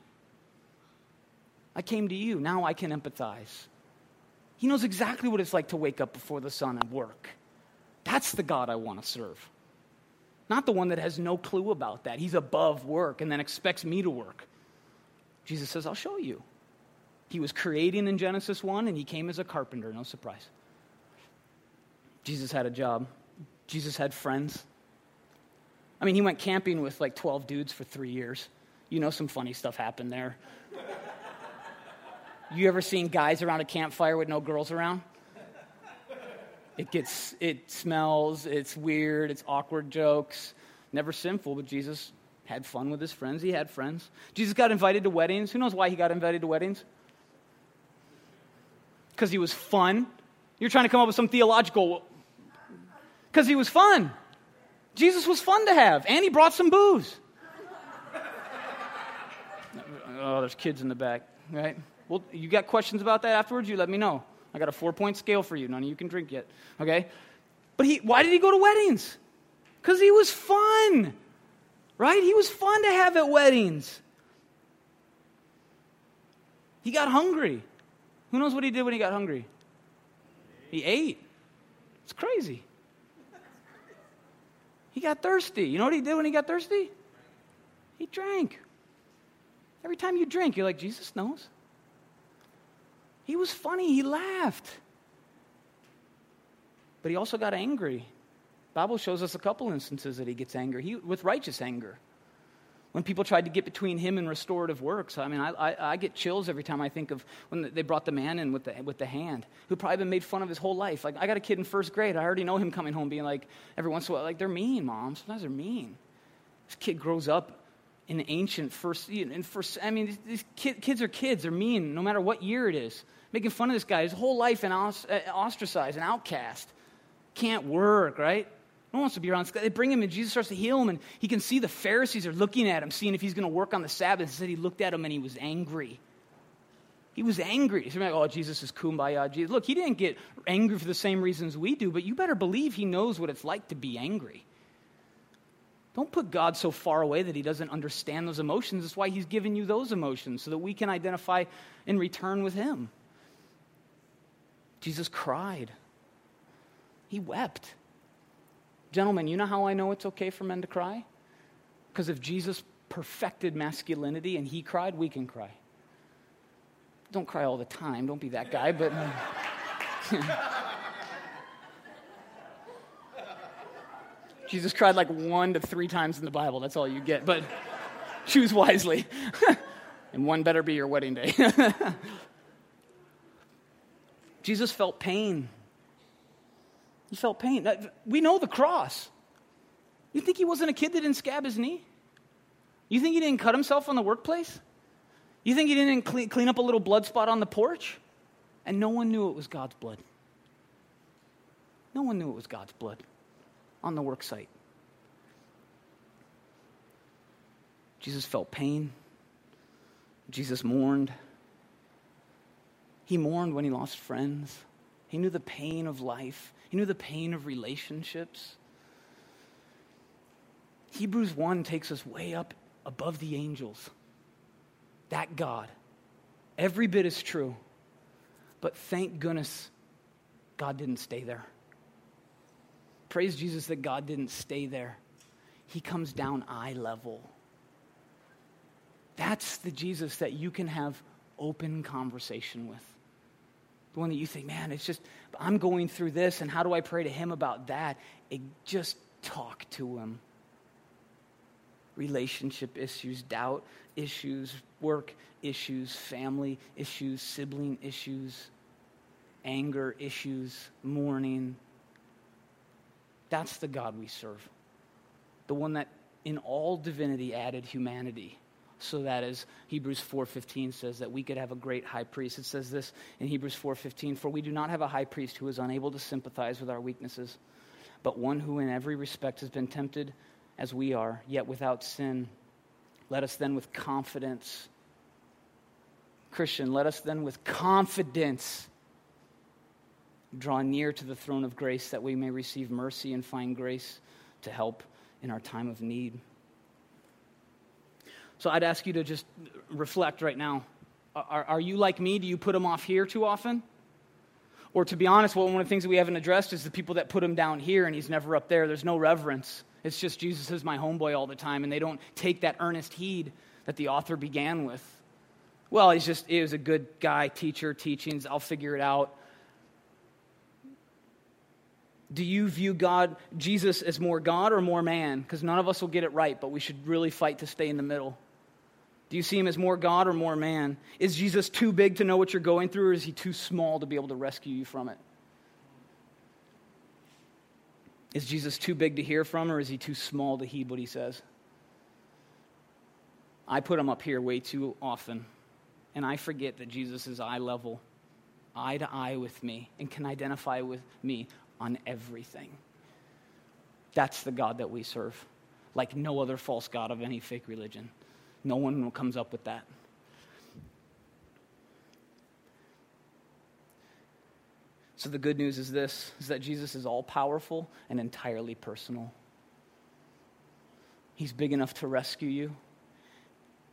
I came to you. Now I can empathize. He knows exactly what it's like to wake up before the sun and work. That's the God I want to serve. Not the one that has no clue about that. He's above work and then expects me to work. Jesus says, I'll show you. He was creating in Genesis 1 and he came as a carpenter, no surprise. Jesus had a job. Jesus had friends. I mean, he went camping with like 12 dudes for three years. You know, some funny stuff happened there. you ever seen guys around a campfire with no girls around? It gets, it smells, it's weird, it's awkward jokes. Never sinful, but Jesus had fun with his friends. He had friends. Jesus got invited to weddings. Who knows why he got invited to weddings? Because he was fun. You're trying to come up with some theological. Because he was fun. Jesus was fun to have, and he brought some booze. oh, there's kids in the back, right? Well, you got questions about that afterwards? You let me know. I got a four point scale for you. None of you can drink yet. Okay? But he, why did he go to weddings? Because he was fun. Right? He was fun to have at weddings. He got hungry. Who knows what he did when he got hungry? He ate. It's crazy. He got thirsty. You know what he did when he got thirsty? He drank. Every time you drink, you're like, Jesus knows. He was funny, he laughed. But he also got angry. Bible shows us a couple instances that he gets angry, he, with righteous anger. When people tried to get between him and restorative works, I mean, I, I, I, get chills every time I think of when they brought the man in with the, with the hand, who'd probably been made fun of his whole life. Like, I got a kid in first grade. I already know him coming home being like, every once in a while, like, they're mean, mom. Sometimes they're mean. This kid grows up in ancient first, in first I mean, these kid, kids are kids. They're mean no matter what year it is. Making fun of this guy, his whole life an uh, ostracized, an outcast. Can't work, right? No one wants to be around. They bring him and Jesus starts to heal him, and he can see the Pharisees are looking at him, seeing if he's going to work on the Sabbath. He said he looked at him and he was angry. He was angry. So like, oh, Jesus is kumbaya. Jesus. Look, he didn't get angry for the same reasons we do, but you better believe he knows what it's like to be angry. Don't put God so far away that he doesn't understand those emotions. That's why he's given you those emotions, so that we can identify in return with him. Jesus cried, he wept. Gentlemen, you know how I know it's okay for men to cry? Because if Jesus perfected masculinity and he cried, we can cry. Don't cry all the time, don't be that guy, but. Jesus cried like one to three times in the Bible. That's all you get. But choose wisely. and one better be your wedding day. Jesus felt pain he felt pain. We know the cross. You think he wasn't a kid that didn't scab his knee? You think he didn't cut himself on the workplace? You think he didn't clean, clean up a little blood spot on the porch? And no one knew it was God's blood. No one knew it was God's blood on the work site. Jesus felt pain. Jesus mourned. He mourned when he lost friends. He knew the pain of life. He know the pain of relationships. Hebrews 1 takes us way up above the angels. That God. Every bit is true. But thank goodness God didn't stay there. Praise Jesus that God didn't stay there. He comes down eye level. That's the Jesus that you can have open conversation with the one that you think, man, it's just, I'm going through this, and how do I pray to Him about that? It, just talk to Him. Relationship issues, doubt issues, work issues, family issues, sibling issues, anger issues, mourning. That's the God we serve. The one that in all divinity added humanity so that as Hebrews 4:15 says that we could have a great high priest. It says this in Hebrews 4:15, "For we do not have a high priest who is unable to sympathize with our weaknesses, but one who in every respect has been tempted as we are, yet without sin. Let us then with confidence Christian, let us then with confidence draw near to the throne of grace that we may receive mercy and find grace to help in our time of need." So I'd ask you to just reflect right now. Are, are you like me? Do you put them off here too often? Or to be honest, well, one of the things that we haven't addressed is the people that put him down here and he's never up there. There's no reverence. It's just Jesus is my homeboy all the time, and they don't take that earnest heed that the author began with. Well, he's just, he was a good guy, teacher, teachings, I'll figure it out. Do you view God, Jesus, as more God or more man? Because none of us will get it right, but we should really fight to stay in the middle. Do you see him as more God or more man? Is Jesus too big to know what you're going through, or is he too small to be able to rescue you from it? Is Jesus too big to hear from, or is he too small to heed what he says? I put him up here way too often, and I forget that Jesus is eye level, eye to eye with me, and can identify with me on everything. That's the God that we serve, like no other false God of any fake religion. No one comes up with that. So the good news is this is that Jesus is all powerful and entirely personal. He's big enough to rescue you,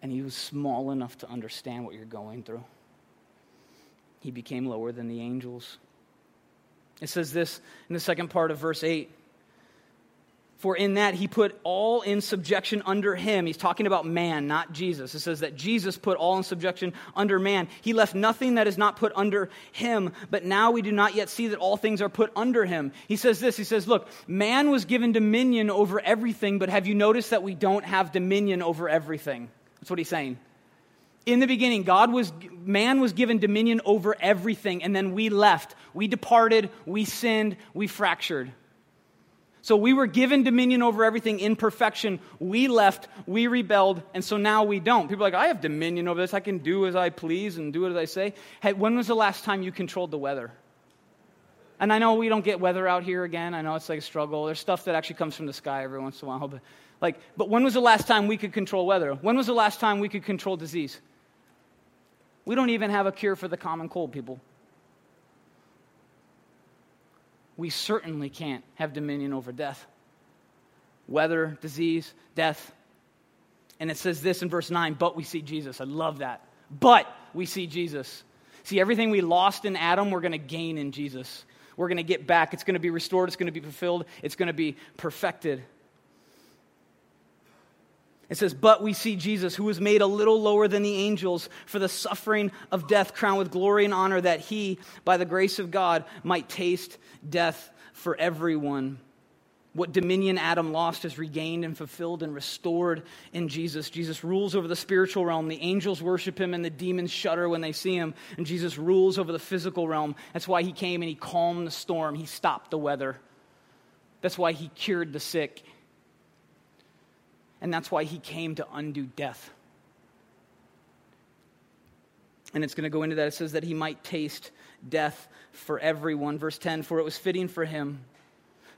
and he was small enough to understand what you're going through. He became lower than the angels. It says this in the second part of verse 8 For in that he put all in subjection under him. He's talking about man, not Jesus. It says that Jesus put all in subjection under man. He left nothing that is not put under him, but now we do not yet see that all things are put under him. He says this He says, Look, man was given dominion over everything, but have you noticed that we don't have dominion over everything? That's what he's saying. In the beginning, God was, man was given dominion over everything, and then we left. We departed, we sinned, we fractured. So we were given dominion over everything in perfection. We left, we rebelled, and so now we don't. People are like, I have dominion over this. I can do as I please and do as I say. Hey, when was the last time you controlled the weather? And I know we don't get weather out here again. I know it's like a struggle. There's stuff that actually comes from the sky every once in a while. But, like, but when was the last time we could control weather? When was the last time we could control disease? We don't even have a cure for the common cold, people. We certainly can't have dominion over death. Weather, disease, death. And it says this in verse 9, but we see Jesus. I love that. But we see Jesus. See, everything we lost in Adam, we're going to gain in Jesus. We're going to get back. It's going to be restored. It's going to be fulfilled. It's going to be perfected. It says, But we see Jesus, who was made a little lower than the angels for the suffering of death, crowned with glory and honor, that he, by the grace of God, might taste death for everyone. What dominion Adam lost is regained and fulfilled and restored in Jesus. Jesus rules over the spiritual realm. The angels worship him and the demons shudder when they see him. And Jesus rules over the physical realm. That's why he came and he calmed the storm, he stopped the weather. That's why he cured the sick. And that's why he came to undo death. And it's going to go into that. It says that he might taste death for everyone. Verse 10 For it was fitting for him,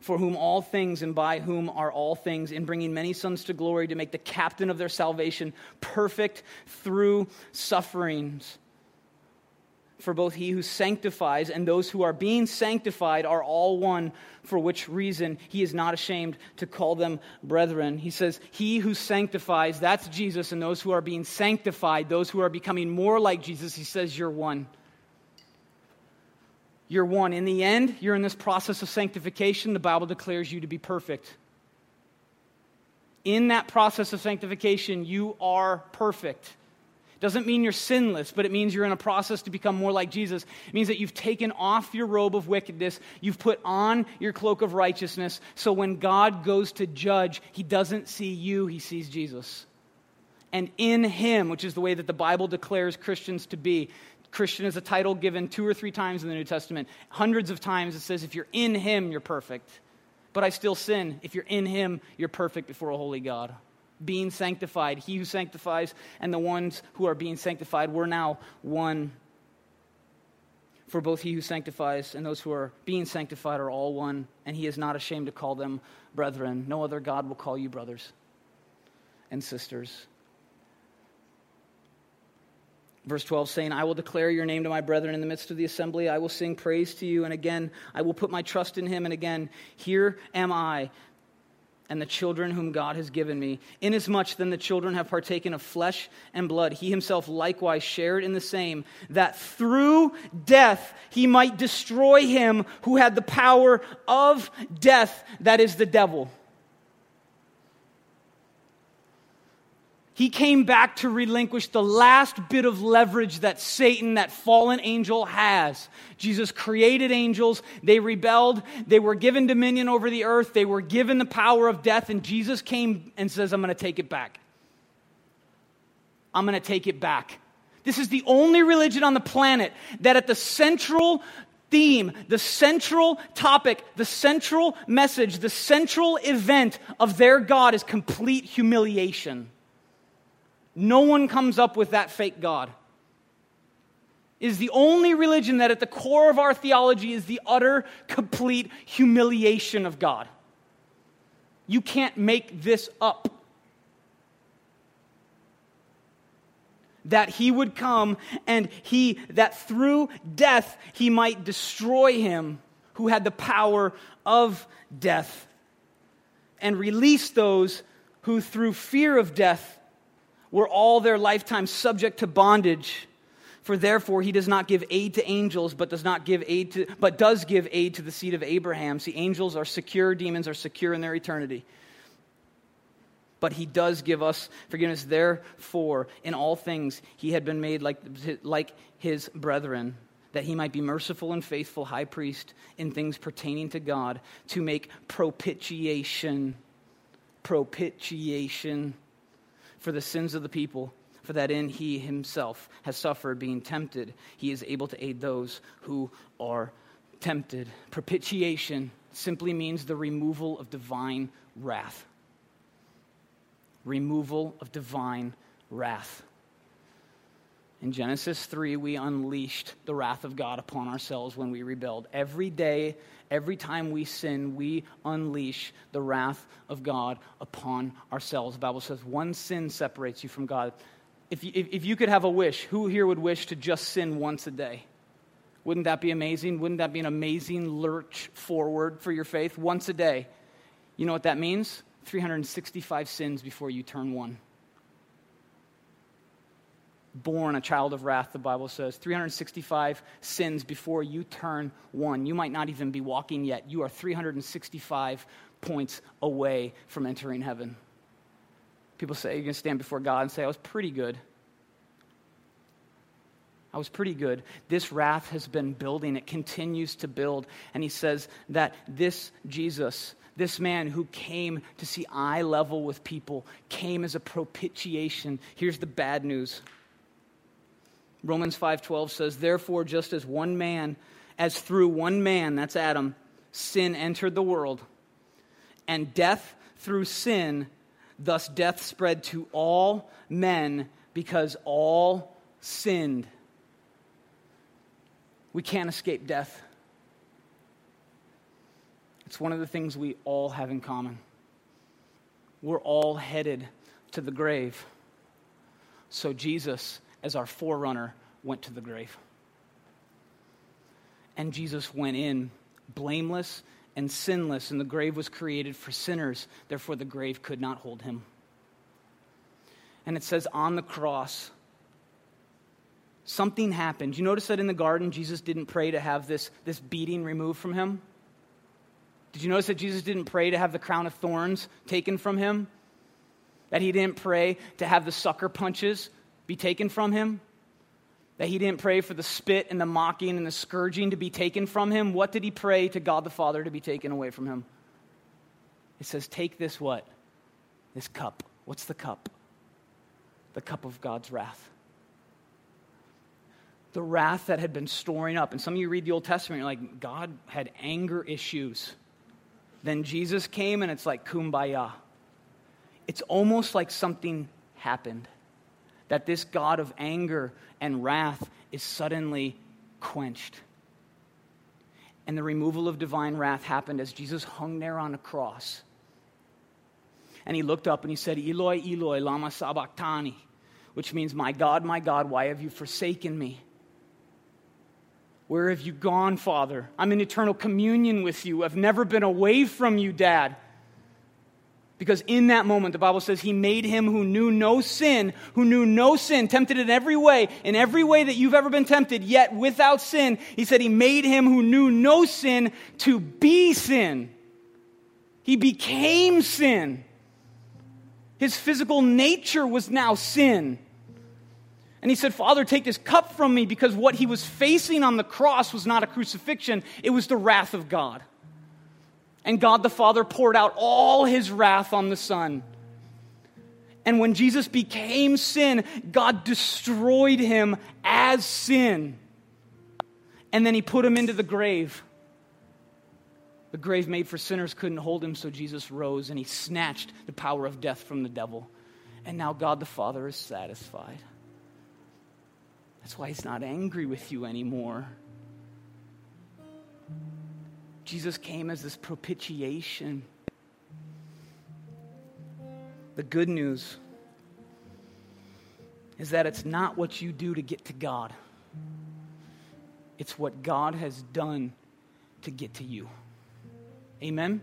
for whom all things and by whom are all things, in bringing many sons to glory, to make the captain of their salvation perfect through sufferings. For both he who sanctifies and those who are being sanctified are all one, for which reason he is not ashamed to call them brethren. He says, He who sanctifies, that's Jesus, and those who are being sanctified, those who are becoming more like Jesus, he says, You're one. You're one. In the end, you're in this process of sanctification. The Bible declares you to be perfect. In that process of sanctification, you are perfect. Doesn't mean you're sinless, but it means you're in a process to become more like Jesus. It means that you've taken off your robe of wickedness, you've put on your cloak of righteousness, so when God goes to judge, he doesn't see you, he sees Jesus. And in him, which is the way that the Bible declares Christians to be, Christian is a title given two or three times in the New Testament. Hundreds of times it says, if you're in him, you're perfect. But I still sin. If you're in him, you're perfect before a holy God being sanctified. He who sanctifies and the ones who are being sanctified, we're now one. For both he who sanctifies and those who are being sanctified are all one, and he is not ashamed to call them brethren. No other God will call you brothers and sisters. Verse 12 saying, I will declare your name to my brethren in the midst of the assembly. I will sing praise to you. And again, I will put my trust in him. And again, here am I and the children whom God has given me. Inasmuch then the children have partaken of flesh and blood, he himself likewise shared in the same, that through death he might destroy him who had the power of death, that is the devil He came back to relinquish the last bit of leverage that Satan, that fallen angel, has. Jesus created angels. They rebelled. They were given dominion over the earth. They were given the power of death. And Jesus came and says, I'm going to take it back. I'm going to take it back. This is the only religion on the planet that at the central theme, the central topic, the central message, the central event of their God is complete humiliation. No one comes up with that fake God. Is the only religion that at the core of our theology is the utter, complete humiliation of God. You can't make this up. That he would come and he, that through death, he might destroy him who had the power of death and release those who, through fear of death, were all their lifetime subject to bondage For therefore he does not give aid to angels, but does not give aid to but does give aid to the seed of Abraham. See, angels are secure, demons are secure in their eternity. But he does give us forgiveness. Therefore, in all things he had been made like, like his brethren, that he might be merciful and faithful high priest in things pertaining to God, to make propitiation, propitiation for the sins of the people for that in he himself has suffered being tempted, he is able to aid those who are tempted. Propitiation simply means the removal of divine wrath. Removal of divine wrath. In Genesis 3, we unleashed the wrath of God upon ourselves when we rebelled. Every day, every time we sin, we unleash the wrath of God upon ourselves. The Bible says one sin separates you from God if you, if, if you could have a wish, who here would wish to just sin once a day? Wouldn't that be amazing? Wouldn't that be an amazing lurch forward for your faith? Once a day. You know what that means? 365 sins before you turn one. Born a child of wrath, the Bible says. 365 sins before you turn one. You might not even be walking yet. You are 365 points away from entering heaven. People say you're going to stand before God and say, I was pretty good. I was pretty good. This wrath has been building, it continues to build. And he says that this Jesus, this man who came to see eye level with people, came as a propitiation. Here's the bad news. Romans 5:12 says, "Therefore just as one man as through one man, that's Adam, sin entered the world, and death through sin, Thus, death spread to all men because all sinned. We can't escape death. It's one of the things we all have in common. We're all headed to the grave. So, Jesus, as our forerunner, went to the grave. And Jesus went in blameless and sinless, and the grave was created for sinners. Therefore, the grave could not hold him. And it says on the cross, something happened. You notice that in the garden, Jesus didn't pray to have this, this beating removed from him? Did you notice that Jesus didn't pray to have the crown of thorns taken from him? That he didn't pray to have the sucker punches be taken from him? that he didn't pray for the spit and the mocking and the scourging to be taken from him. What did he pray to God the Father to be taken away from him? It says, Take this what? This cup. What's the cup? The cup of God's wrath. The wrath that had been storing up. And some of you read the Old Testament, you're like, God had anger issues. Then Jesus came and it's like kumbaya. It's almost like something happened that this God of anger and wrath is suddenly quenched. And the removal of divine wrath happened as Jesus hung there on a cross. And he looked up and he said, Eloi, Eloi, lama sabachthani, which means, My God, my God, why have you forsaken me? Where have you gone, Father? I'm in eternal communion with you. I've never been away from you, Dad. Because in that moment, the Bible says he made him who knew no sin, who knew no sin, tempted in every way, in every way that you've ever been tempted, yet without sin. He said he made him who knew no sin to be sin. He became sin. His physical nature was now sin. And he said, Father, take this cup from me because what he was facing on the cross was not a crucifixion, it was the wrath of God. And God the Father poured out all his wrath on the Son. And when Jesus became sin, God destroyed him as sin. And then he put him into the grave. The grave made for sinners couldn't hold him, so Jesus rose and he snatched the power of death from the devil. And now God the Father is satisfied. That's why he's not angry with you anymore. Jesus came as this propitiation. The good news is that it's not what you do to get to God, it's what God has done to get to you. Amen?